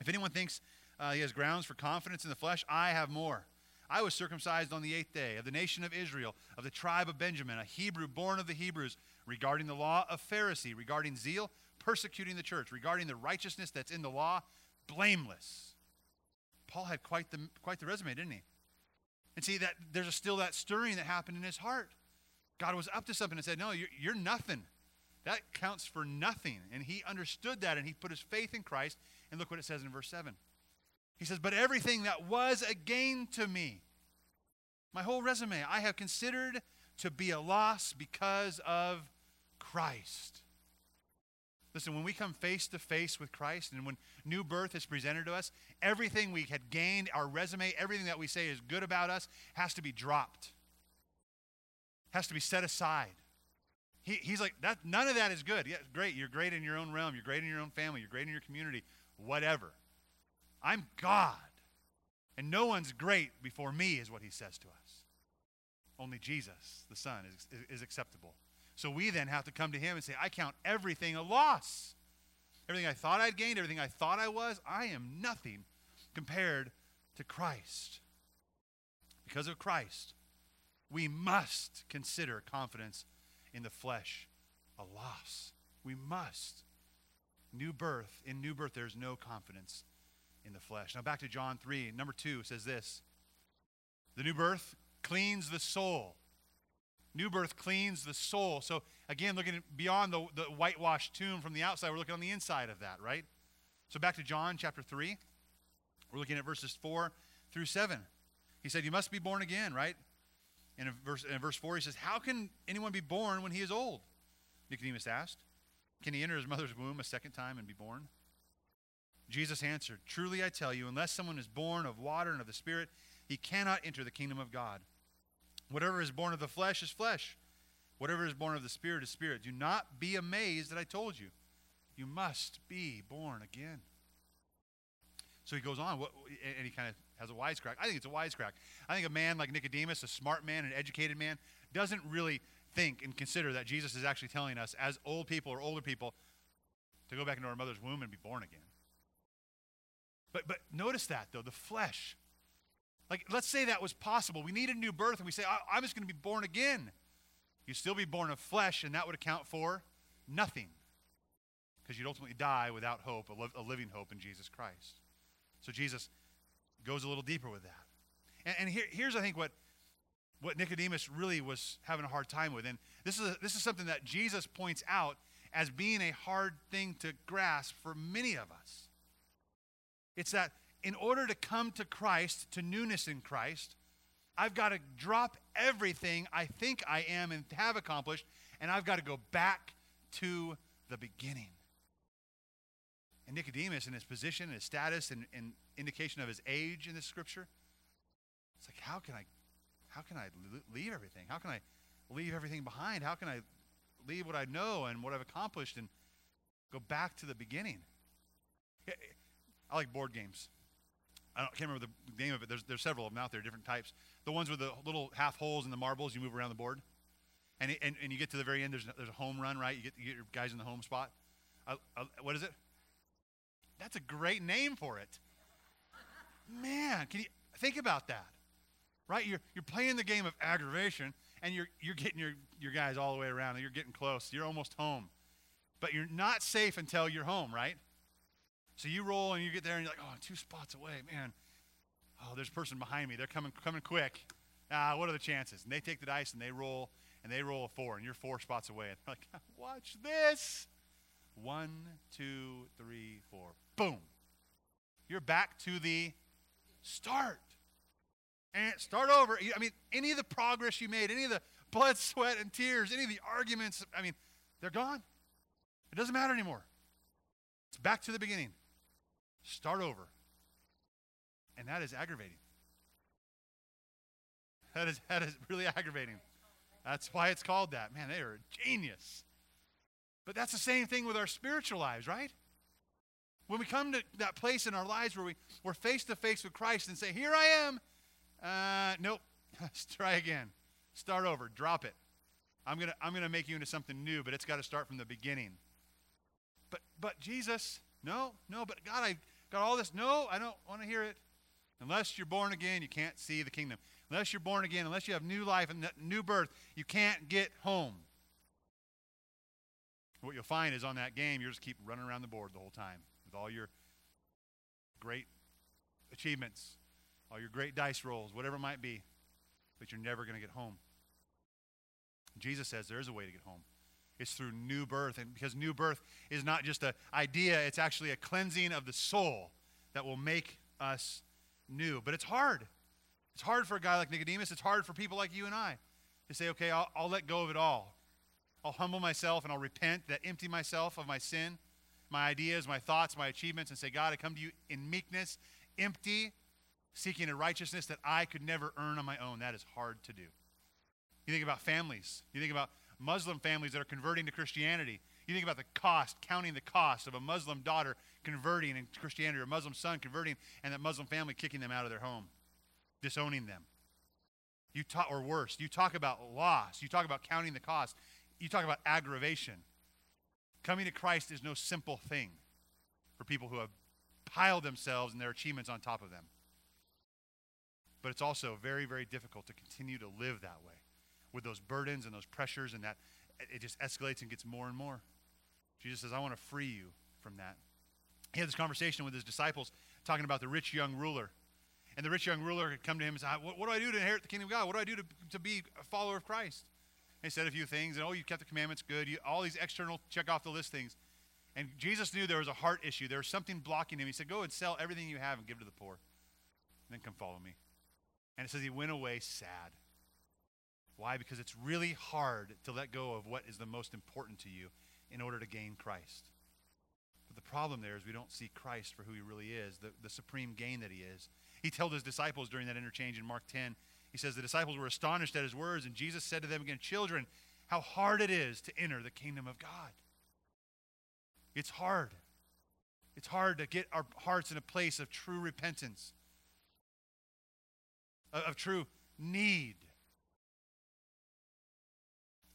if anyone thinks uh, he has grounds for confidence in the flesh, I have more. I was circumcised on the eighth day of the nation of Israel, of the tribe of Benjamin, a Hebrew born of the Hebrews, regarding the law of Pharisee, regarding zeal, persecuting the church, regarding the righteousness that's in the law, blameless. Paul had quite the, quite the resume, didn't he? And see, that there's still that stirring that happened in his heart. God was up to something and said, No, you're, you're nothing. That counts for nothing. And he understood that and he put his faith in Christ. And look what it says in verse 7. He says, But everything that was a gain to me, my whole resume, I have considered to be a loss because of Christ. Listen, when we come face to face with Christ and when new birth is presented to us, everything we had gained, our resume, everything that we say is good about us, has to be dropped, has to be set aside. He, he's like, that, none of that is good. Yeah, great. You're great in your own realm. You're great in your own family. You're great in your community. Whatever. I'm God. And no one's great before me, is what he says to us. Only Jesus, the Son, is, is, is acceptable. So we then have to come to him and say, I count everything a loss. Everything I thought I'd gained, everything I thought I was, I am nothing compared to Christ. Because of Christ, we must consider confidence in the flesh a loss. We must. New birth, in new birth, there's no confidence in the flesh. Now back to John 3, number 2 says this The new birth cleans the soul. New birth cleans the soul. So, again, looking beyond the, the whitewashed tomb from the outside, we're looking on the inside of that, right? So, back to John chapter 3. We're looking at verses 4 through 7. He said, You must be born again, right? And verse, in verse 4, he says, How can anyone be born when he is old? Nicodemus asked. Can he enter his mother's womb a second time and be born? Jesus answered, Truly I tell you, unless someone is born of water and of the Spirit, he cannot enter the kingdom of God. Whatever is born of the flesh is flesh. Whatever is born of the Spirit is spirit. Do not be amazed that I told you. You must be born again. So he goes on, and he kind of has a wisecrack. I think it's a wisecrack. I think a man like Nicodemus, a smart man, an educated man, doesn't really think and consider that Jesus is actually telling us, as old people or older people, to go back into our mother's womb and be born again. But, but notice that, though, the flesh. Like, let's say that was possible. We need a new birth, and we say, I'm just going to be born again. You'd still be born of flesh, and that would account for nothing. Because you'd ultimately die without hope, a, li- a living hope in Jesus Christ. So Jesus goes a little deeper with that. And, and here, here's, I think, what, what Nicodemus really was having a hard time with. And this is, a, this is something that Jesus points out as being a hard thing to grasp for many of us. It's that in order to come to Christ, to newness in Christ, I've got to drop everything I think I am and have accomplished, and I've got to go back to the beginning. And Nicodemus, in his position, and his status, and, and indication of his age in this scripture, it's like, how can I, how can I leave everything? How can I leave everything behind? How can I leave what I know and what I've accomplished and go back to the beginning? I like board games. I, can't remember the name of it. There's, there's several of them out there, different types. The ones with the little half holes in the marbles, you move around the board. And, and, and you get to the very end, there's, there's a home run, right? You get, you get your guys in the home spot. Uh, uh, what is it? That's a great name for it. Man, can you think about that? Right? You're, you're playing the game of aggravation and you're, you're getting your, your guys all the way around and you're getting close. You're almost home. But you're not safe until you're home, right? So you roll and you get there and you're like, oh, two spots away, man. Oh, there's a person behind me. They're coming, coming quick. Ah, what are the chances? And they take the dice and they roll and they roll a four and you're four spots away. And (laughs) they're like, watch this. One, two, three, four. Boom. You're back to the start. And start over. I mean, any of the progress you made, any of the blood, sweat, and tears, any of the arguments, I mean, they're gone. It doesn't matter anymore. It's back to the beginning. Start over. And that is aggravating. That is, that is really aggravating. That's why it's called that. Man, they are a genius. But that's the same thing with our spiritual lives, right? When we come to that place in our lives where we, we're face to face with Christ and say, Here I am. Uh, nope. (laughs) Let's try again. Start over. Drop it. I'm going to I'm to make you into something new, but it's got to start from the beginning. But, but Jesus, no, no, but God, I got all this. No, I don't want to hear it. Unless you're born again, you can't see the kingdom. Unless you're born again, unless you have new life and new birth, you can't get home. What you'll find is on that game, you just keep running around the board the whole time with all your great achievements, all your great dice rolls, whatever it might be, but you're never going to get home. Jesus says there is a way to get home. It's through new birth. And because new birth is not just an idea, it's actually a cleansing of the soul that will make us new. But it's hard. It's hard for a guy like Nicodemus. It's hard for people like you and I to say, okay, I'll, I'll let go of it all. I'll humble myself and I'll repent, that empty myself of my sin, my ideas, my thoughts, my achievements, and say, God, I come to you in meekness, empty, seeking a righteousness that I could never earn on my own. That is hard to do. You think about families. You think about Muslim families that are converting to Christianity. You think about the cost, counting the cost of a Muslim daughter converting in Christianity or a Muslim son converting and that Muslim family kicking them out of their home, disowning them. You talk, or worse, you talk about loss. You talk about counting the cost you talk about aggravation. Coming to Christ is no simple thing for people who have piled themselves and their achievements on top of them. But it's also very, very difficult to continue to live that way with those burdens and those pressures, and that it just escalates and gets more and more. Jesus says, I want to free you from that. He had this conversation with his disciples talking about the rich young ruler. And the rich young ruler had come to him and said, What, what do I do to inherit the kingdom of God? What do I do to, to be a follower of Christ? He said a few things, and oh, you kept the commandments good. You, all these external check off the list things. And Jesus knew there was a heart issue. There was something blocking him. He said, Go and sell everything you have and give to the poor. And then come follow me. And it says he went away sad. Why? Because it's really hard to let go of what is the most important to you in order to gain Christ. But the problem there is we don't see Christ for who he really is, the, the supreme gain that he is. He told his disciples during that interchange in Mark 10, he says, The disciples were astonished at his words, and Jesus said to them again, Children, how hard it is to enter the kingdom of God. It's hard. It's hard to get our hearts in a place of true repentance, of, of true need.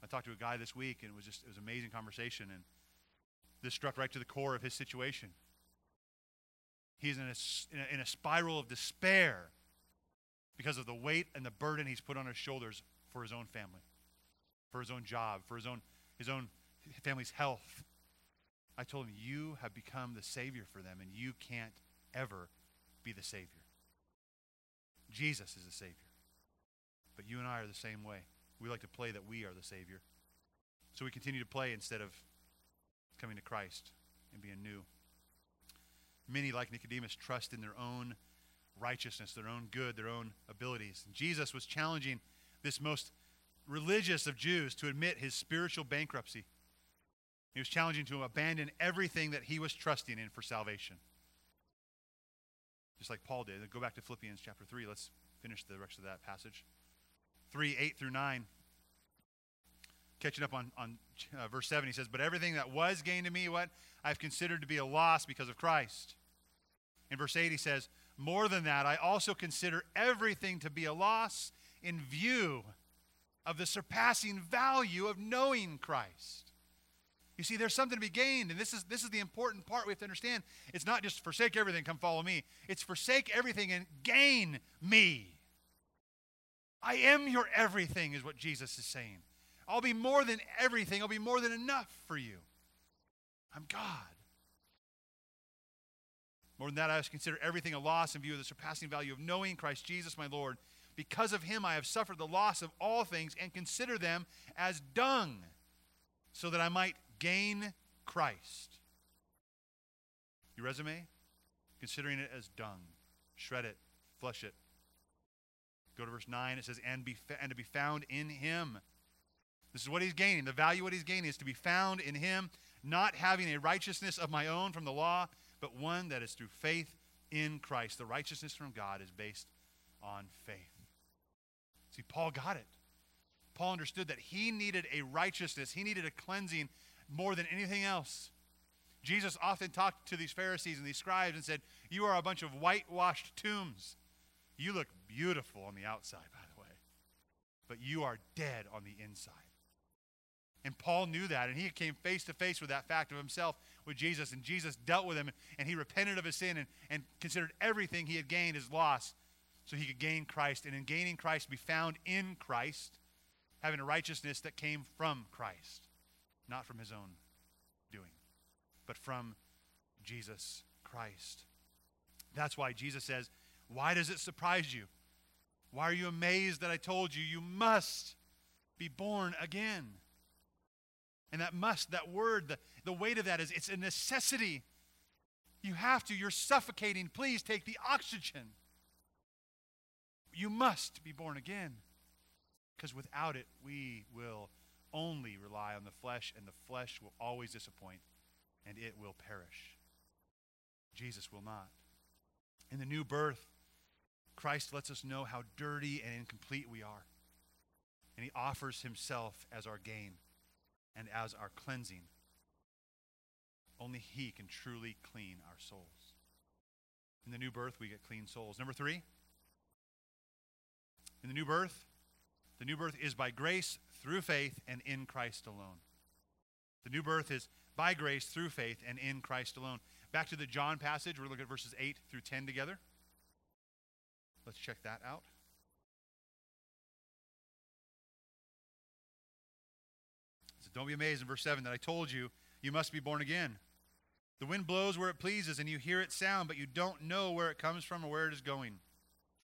Talked to a guy this week, and it was just it was amazing conversation, and this struck right to the core of his situation. He's in a, in a, in a spiral of despair because of the weight and the burden he's put on his shoulders for his own family, for his own job, for his own his own family's health. I told him, You have become the Savior for them, and you can't ever be the Savior. Jesus is the Savior. But you and I are the same way. We like to play that we are the Savior. So we continue to play instead of coming to Christ and being new. Many, like Nicodemus, trust in their own righteousness, their own good, their own abilities. Jesus was challenging this most religious of Jews to admit his spiritual bankruptcy. He was challenging to abandon everything that he was trusting in for salvation. Just like Paul did. Go back to Philippians chapter 3. Let's finish the rest of that passage. 3 8 through 9. Catching up on, on uh, verse 7, he says, But everything that was gained to me, what? I've considered to be a loss because of Christ. In verse 8, he says, More than that, I also consider everything to be a loss in view of the surpassing value of knowing Christ. You see, there's something to be gained, and this is this is the important part we have to understand. It's not just forsake everything, come follow me. It's forsake everything and gain me. I am your everything, is what Jesus is saying. I'll be more than everything. I'll be more than enough for you. I'm God. More than that, I consider everything a loss in view of the surpassing value of knowing Christ Jesus, my Lord. Because of him, I have suffered the loss of all things and consider them as dung, so that I might gain Christ. Your resume? Considering it as dung. Shred it, flush it. Go to verse 9. It says, and, be and to be found in him. This is what he's gaining. The value what he's gaining is to be found in him, not having a righteousness of my own from the law, but one that is through faith in Christ. The righteousness from God is based on faith. See, Paul got it. Paul understood that he needed a righteousness, he needed a cleansing more than anything else. Jesus often talked to these Pharisees and these scribes and said, You are a bunch of whitewashed tombs. You look beautiful on the outside, by the way, but you are dead on the inside. And Paul knew that, and he came face to face with that fact of himself with Jesus, and Jesus dealt with him, and he repented of his sin and, and considered everything he had gained as loss so he could gain Christ, and in gaining Christ, be found in Christ, having a righteousness that came from Christ not from his own doing, but from Jesus Christ. That's why Jesus says, Why does it surprise you? Why are you amazed that I told you you must be born again? And that must, that word, the, the weight of that is it's a necessity. You have to. You're suffocating. Please take the oxygen. You must be born again. Because without it, we will only rely on the flesh, and the flesh will always disappoint, and it will perish. Jesus will not. In the new birth, Christ lets us know how dirty and incomplete we are. And he offers himself as our gain and as our cleansing. Only he can truly clean our souls. In the new birth, we get clean souls. Number three, in the new birth, the new birth is by grace through faith and in Christ alone. The new birth is by grace through faith and in Christ alone. Back to the John passage, we're looking at verses 8 through 10 together. Let's check that out. So don't be amazed in verse 7 that I told you, you must be born again. The wind blows where it pleases, and you hear its sound, but you don't know where it comes from or where it is going.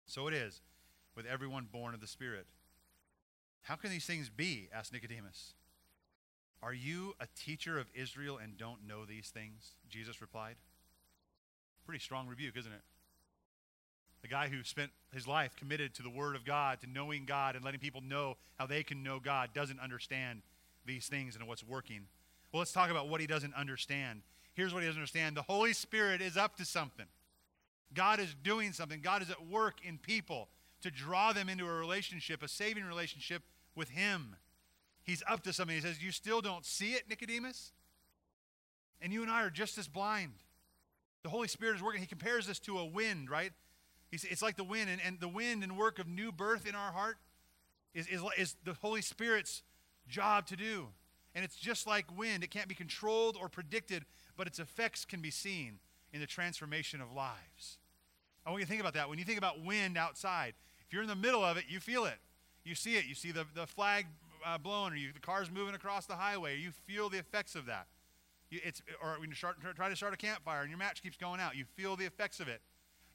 So it is with everyone born of the Spirit. How can these things be? asked Nicodemus. Are you a teacher of Israel and don't know these things? Jesus replied. Pretty strong rebuke, isn't it? The guy who spent his life committed to the Word of God, to knowing God and letting people know how they can know God, doesn't understand these things and what's working. Well, let's talk about what he doesn't understand. Here's what he doesn't understand the Holy Spirit is up to something. God is doing something. God is at work in people to draw them into a relationship, a saving relationship with Him. He's up to something. He says, You still don't see it, Nicodemus? And you and I are just as blind. The Holy Spirit is working. He compares this to a wind, right? He's, it's like the wind, and, and the wind and work of new birth in our heart is, is, is the Holy Spirit's job to do. And it's just like wind, it can't be controlled or predicted, but its effects can be seen in the transformation of lives. I want you to think about that. When you think about wind outside, if you're in the middle of it, you feel it. You see it. You see the, the flag uh, blowing, or you, the car's moving across the highway. You feel the effects of that. You, it's, or when you start, try to start a campfire and your match keeps going out, you feel the effects of it.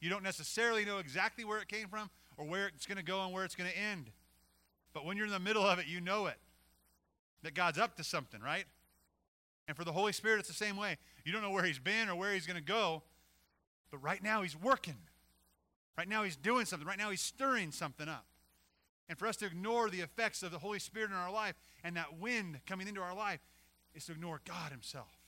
You don't necessarily know exactly where it came from or where it's going to go and where it's going to end. But when you're in the middle of it, you know it. That God's up to something, right? And for the Holy Spirit, it's the same way. You don't know where He's been or where He's going to go, but right now He's working. Right now He's doing something. Right now He's stirring something up. And for us to ignore the effects of the Holy Spirit in our life and that wind coming into our life is to ignore God Himself.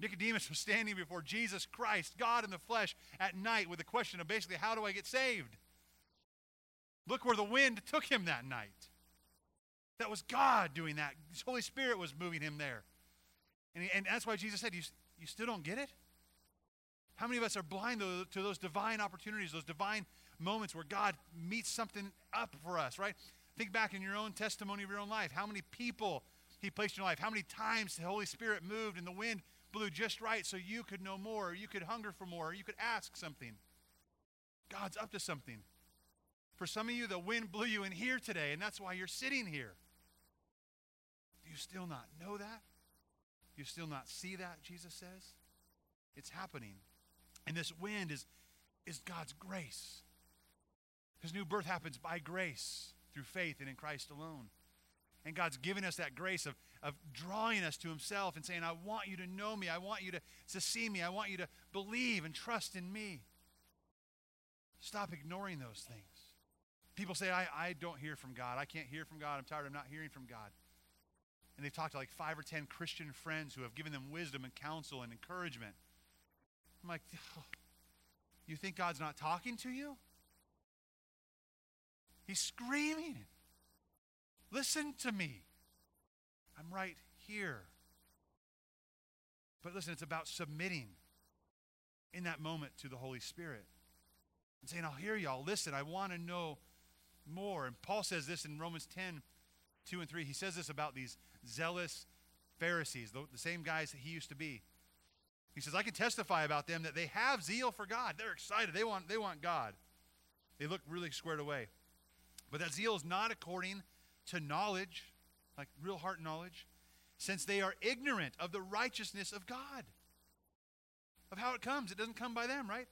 Nicodemus was standing before Jesus Christ, God in the flesh, at night with the question of basically, how do I get saved? Look where the wind took him that night. That was God doing that. His Holy Spirit was moving him there. And, he, and that's why Jesus said, you, you still don't get it? How many of us are blind to, to those divine opportunities, those divine moments where God meets something up for us, right? Think back in your own testimony of your own life. How many people He placed in your life? How many times the Holy Spirit moved and the wind blew just right so you could know more, or you could hunger for more, or you could ask something? God's up to something. For some of you, the wind blew you in here today, and that's why you're sitting here. Do you still not know that? Do you still not see that, Jesus says? It's happening. And this wind is, is God's grace. Because new birth happens by grace through faith and in Christ alone. And God's given us that grace of, of drawing us to Himself and saying, I want you to know me. I want you to, to see me. I want you to believe and trust in me. Stop ignoring those things. People say, I, I don't hear from God. I can't hear from God. I'm tired. I'm not hearing from God. And they've talked to like five or ten Christian friends who have given them wisdom and counsel and encouragement. I'm like, oh, you think God's not talking to you? He's screaming. Listen to me. I'm right here. But listen, it's about submitting in that moment to the Holy Spirit and saying, I'll hear you, I'll listen, I want to know more. And Paul says this in Romans 10 2 and 3. He says this about these zealous Pharisees, the, the same guys that he used to be. He says, I can testify about them that they have zeal for God. They're excited. They want, they want God. They look really squared away. But that zeal is not according to knowledge, like real heart knowledge, since they are ignorant of the righteousness of God, of how it comes. It doesn't come by them, right?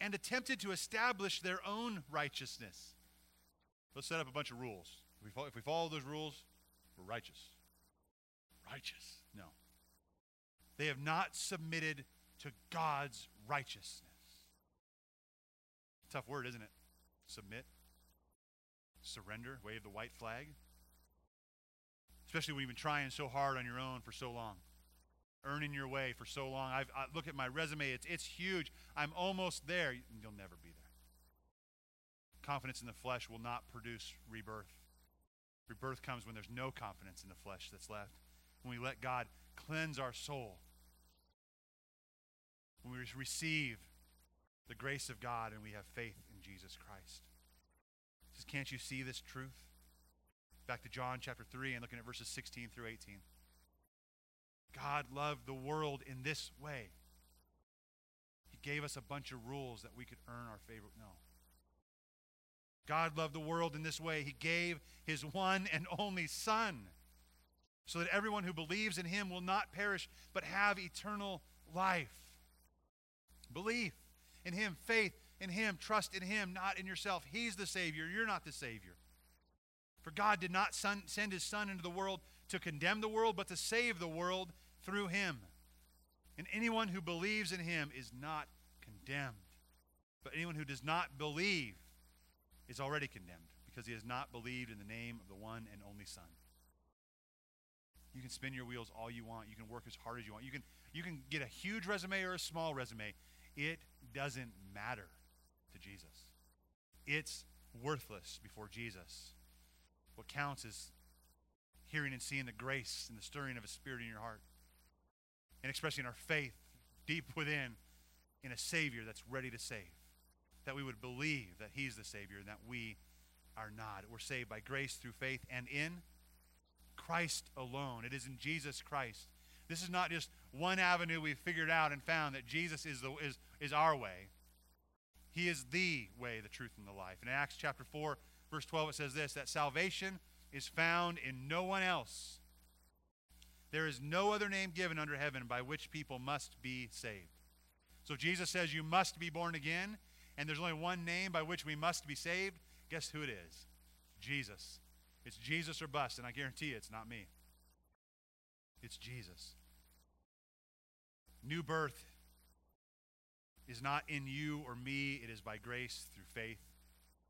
And attempted to establish their own righteousness. Let's set up a bunch of rules. If we follow, if we follow those rules, we're righteous. Righteous. No. They have not submitted to God's righteousness. Tough word, isn't it? Submit. Surrender. Wave the white flag. Especially when you've been trying so hard on your own for so long. Earning your way for so long. I've, I look at my resume, it's, it's huge. I'm almost there. You'll never be there. Confidence in the flesh will not produce rebirth. Rebirth comes when there's no confidence in the flesh that's left. When we let God cleanse our soul. When we receive the grace of God and we have faith in Jesus Christ. Can't you see this truth? Back to John chapter 3 and looking at verses 16 through 18. God loved the world in this way. He gave us a bunch of rules that we could earn our favor. No. God loved the world in this way. He gave his one and only Son so that everyone who believes in him will not perish but have eternal life. Belief in him, faith in him, trust in him, not in yourself. He's the Savior. You're not the Savior. For God did not son, send his Son into the world to condemn the world, but to save the world through him. And anyone who believes in him is not condemned. But anyone who does not believe is already condemned because he has not believed in the name of the one and only Son. You can spin your wheels all you want. You can work as hard as you want. You can, you can get a huge resume or a small resume. It doesn't matter to Jesus. It's worthless before Jesus. What counts is hearing and seeing the grace and the stirring of a spirit in your heart and expressing our faith deep within in a Savior that's ready to save. That we would believe that He's the Savior and that we are not. We're saved by grace through faith and in Christ alone. It is in Jesus Christ. This is not just one avenue we've figured out and found that Jesus is, the, is, is our way. He is the way, the truth, and the life. In Acts chapter 4, verse 12, it says this that salvation is found in no one else. There is no other name given under heaven by which people must be saved. So Jesus says you must be born again, and there's only one name by which we must be saved. Guess who it is? Jesus. It's Jesus or bust, and I guarantee you it's not me. It's Jesus. New birth is not in you or me, it is by grace through faith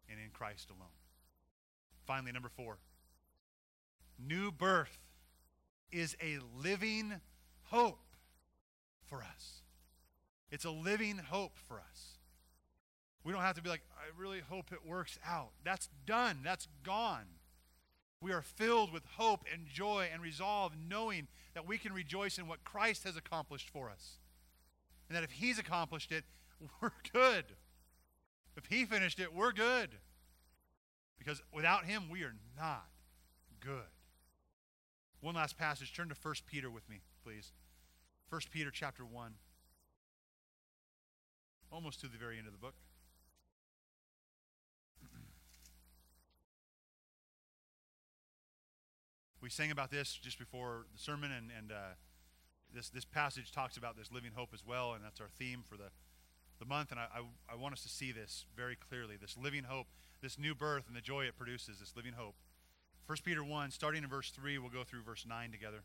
and in Christ alone. Finally, number four new birth is a living hope for us. It's a living hope for us. We don't have to be like, I really hope it works out. That's done, that's gone. We are filled with hope and joy and resolve, knowing that we can rejoice in what Christ has accomplished for us. And that if He's accomplished it, (laughs) we're good. If He finished it, we're good. Because without Him, we are not good. One last passage. Turn to 1 Peter with me, please. 1 Peter chapter 1. Almost to the very end of the book. We sang about this just before the sermon, and, and uh, this, this passage talks about this living hope as well, and that's our theme for the, the month. And I, I, I want us to see this very clearly this living hope, this new birth, and the joy it produces, this living hope. 1 Peter 1, starting in verse 3, we'll go through verse 9 together.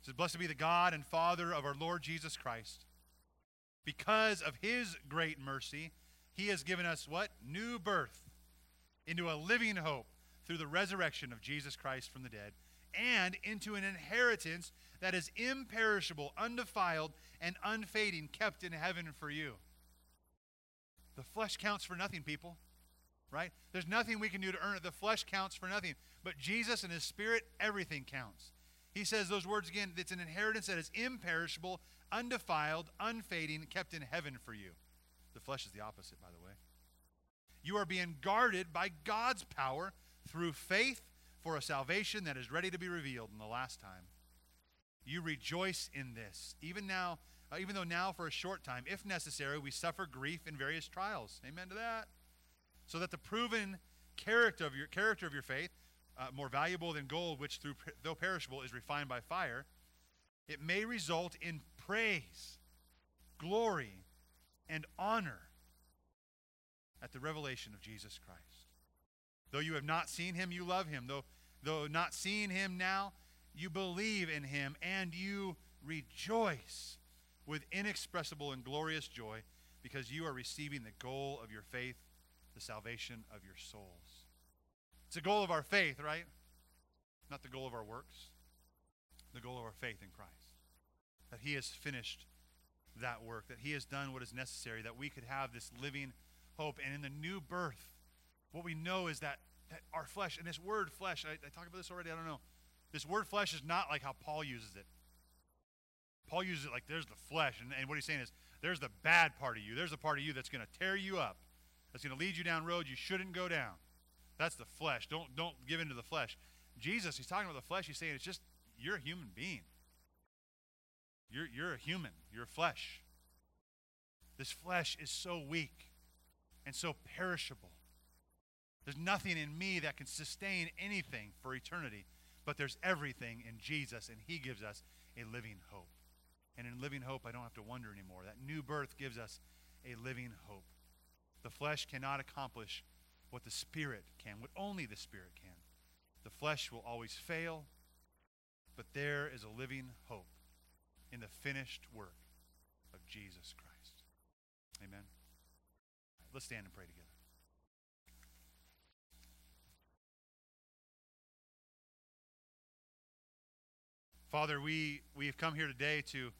It says, Blessed be the God and Father of our Lord Jesus Christ. Because of his great mercy, he has given us what? New birth into a living hope through the resurrection of Jesus Christ from the dead, and into an inheritance that is imperishable, undefiled, and unfading, kept in heaven for you. The flesh counts for nothing, people. Right? There's nothing we can do to earn it. The flesh counts for nothing. But Jesus and His Spirit, everything counts. He says those words again it's an inheritance that is imperishable, undefiled, unfading, kept in heaven for you. The flesh is the opposite, by the way. You are being guarded by God's power through faith for a salvation that is ready to be revealed in the last time. You rejoice in this, even now, uh, even though now for a short time, if necessary, we suffer grief in various trials. Amen to that. So that the proven character of your character of your faith, uh, more valuable than gold, which through though perishable is refined by fire, it may result in praise, glory, and honor at the revelation of Jesus Christ. Though you have not seen him, you love him. Though, though not seeing him now, you believe in him and you rejoice with inexpressible and glorious joy because you are receiving the goal of your faith, the salvation of your souls. It's the goal of our faith, right? Not the goal of our works. The goal of our faith in Christ. That he has finished that work, that he has done what is necessary, that we could have this living hope. And in the new birth, what we know is that, that our flesh, and this word flesh, I, I talked about this already, I don't know. This word flesh is not like how Paul uses it. Paul uses it like there's the flesh, and, and what he's saying is there's the bad part of you. There's the part of you that's going to tear you up, that's going to lead you down roads you shouldn't go down. That's the flesh. Don't, don't give into the flesh. Jesus, he's talking about the flesh. He's saying it's just, you're a human being. You're, you're a human. You're flesh. This flesh is so weak and so perishable. There's nothing in me that can sustain anything for eternity, but there's everything in Jesus, and He gives us a living hope. And in living hope, I don't have to wonder anymore. That new birth gives us a living hope. The flesh cannot accomplish what the Spirit can, what only the Spirit can. The flesh will always fail, but there is a living hope in the finished work of Jesus Christ. Amen. Let's stand and pray together. Father, we, we have come here today to,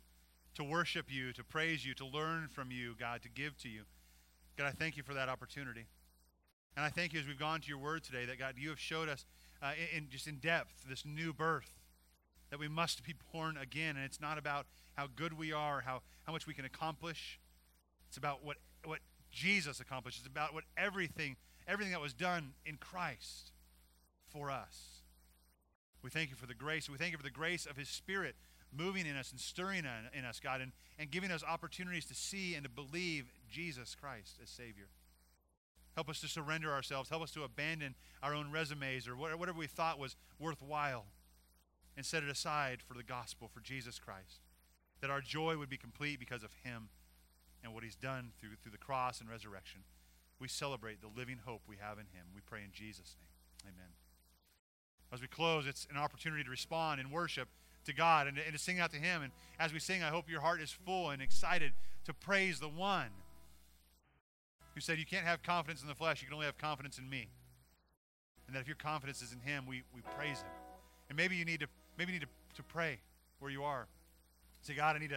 to worship you, to praise you, to learn from you, God, to give to you. God, I thank you for that opportunity. And I thank you as we've gone to your word today that, God, you have showed us uh, in, in just in depth this new birth that we must be born again. And it's not about how good we are, how, how much we can accomplish. It's about what, what Jesus accomplished. It's about what everything, everything that was done in Christ for us. We thank you for the grace. We thank you for the grace of his Spirit moving in us and stirring in us, God, and, and giving us opportunities to see and to believe Jesus Christ as Savior. Help us to surrender ourselves. Help us to abandon our own resumes or whatever we thought was worthwhile and set it aside for the gospel, for Jesus Christ. That our joy would be complete because of Him and what He's done through, through the cross and resurrection. We celebrate the living hope we have in Him. We pray in Jesus' name. Amen. As we close, it's an opportunity to respond in worship to God and, and to sing out to Him. And as we sing, I hope your heart is full and excited to praise the one who said, You can't have confidence in the flesh, you can only have confidence in me. And that if your confidence is in Him, we, we praise Him. And maybe you need to maybe you need to, to pray where you are. Say, God, I need to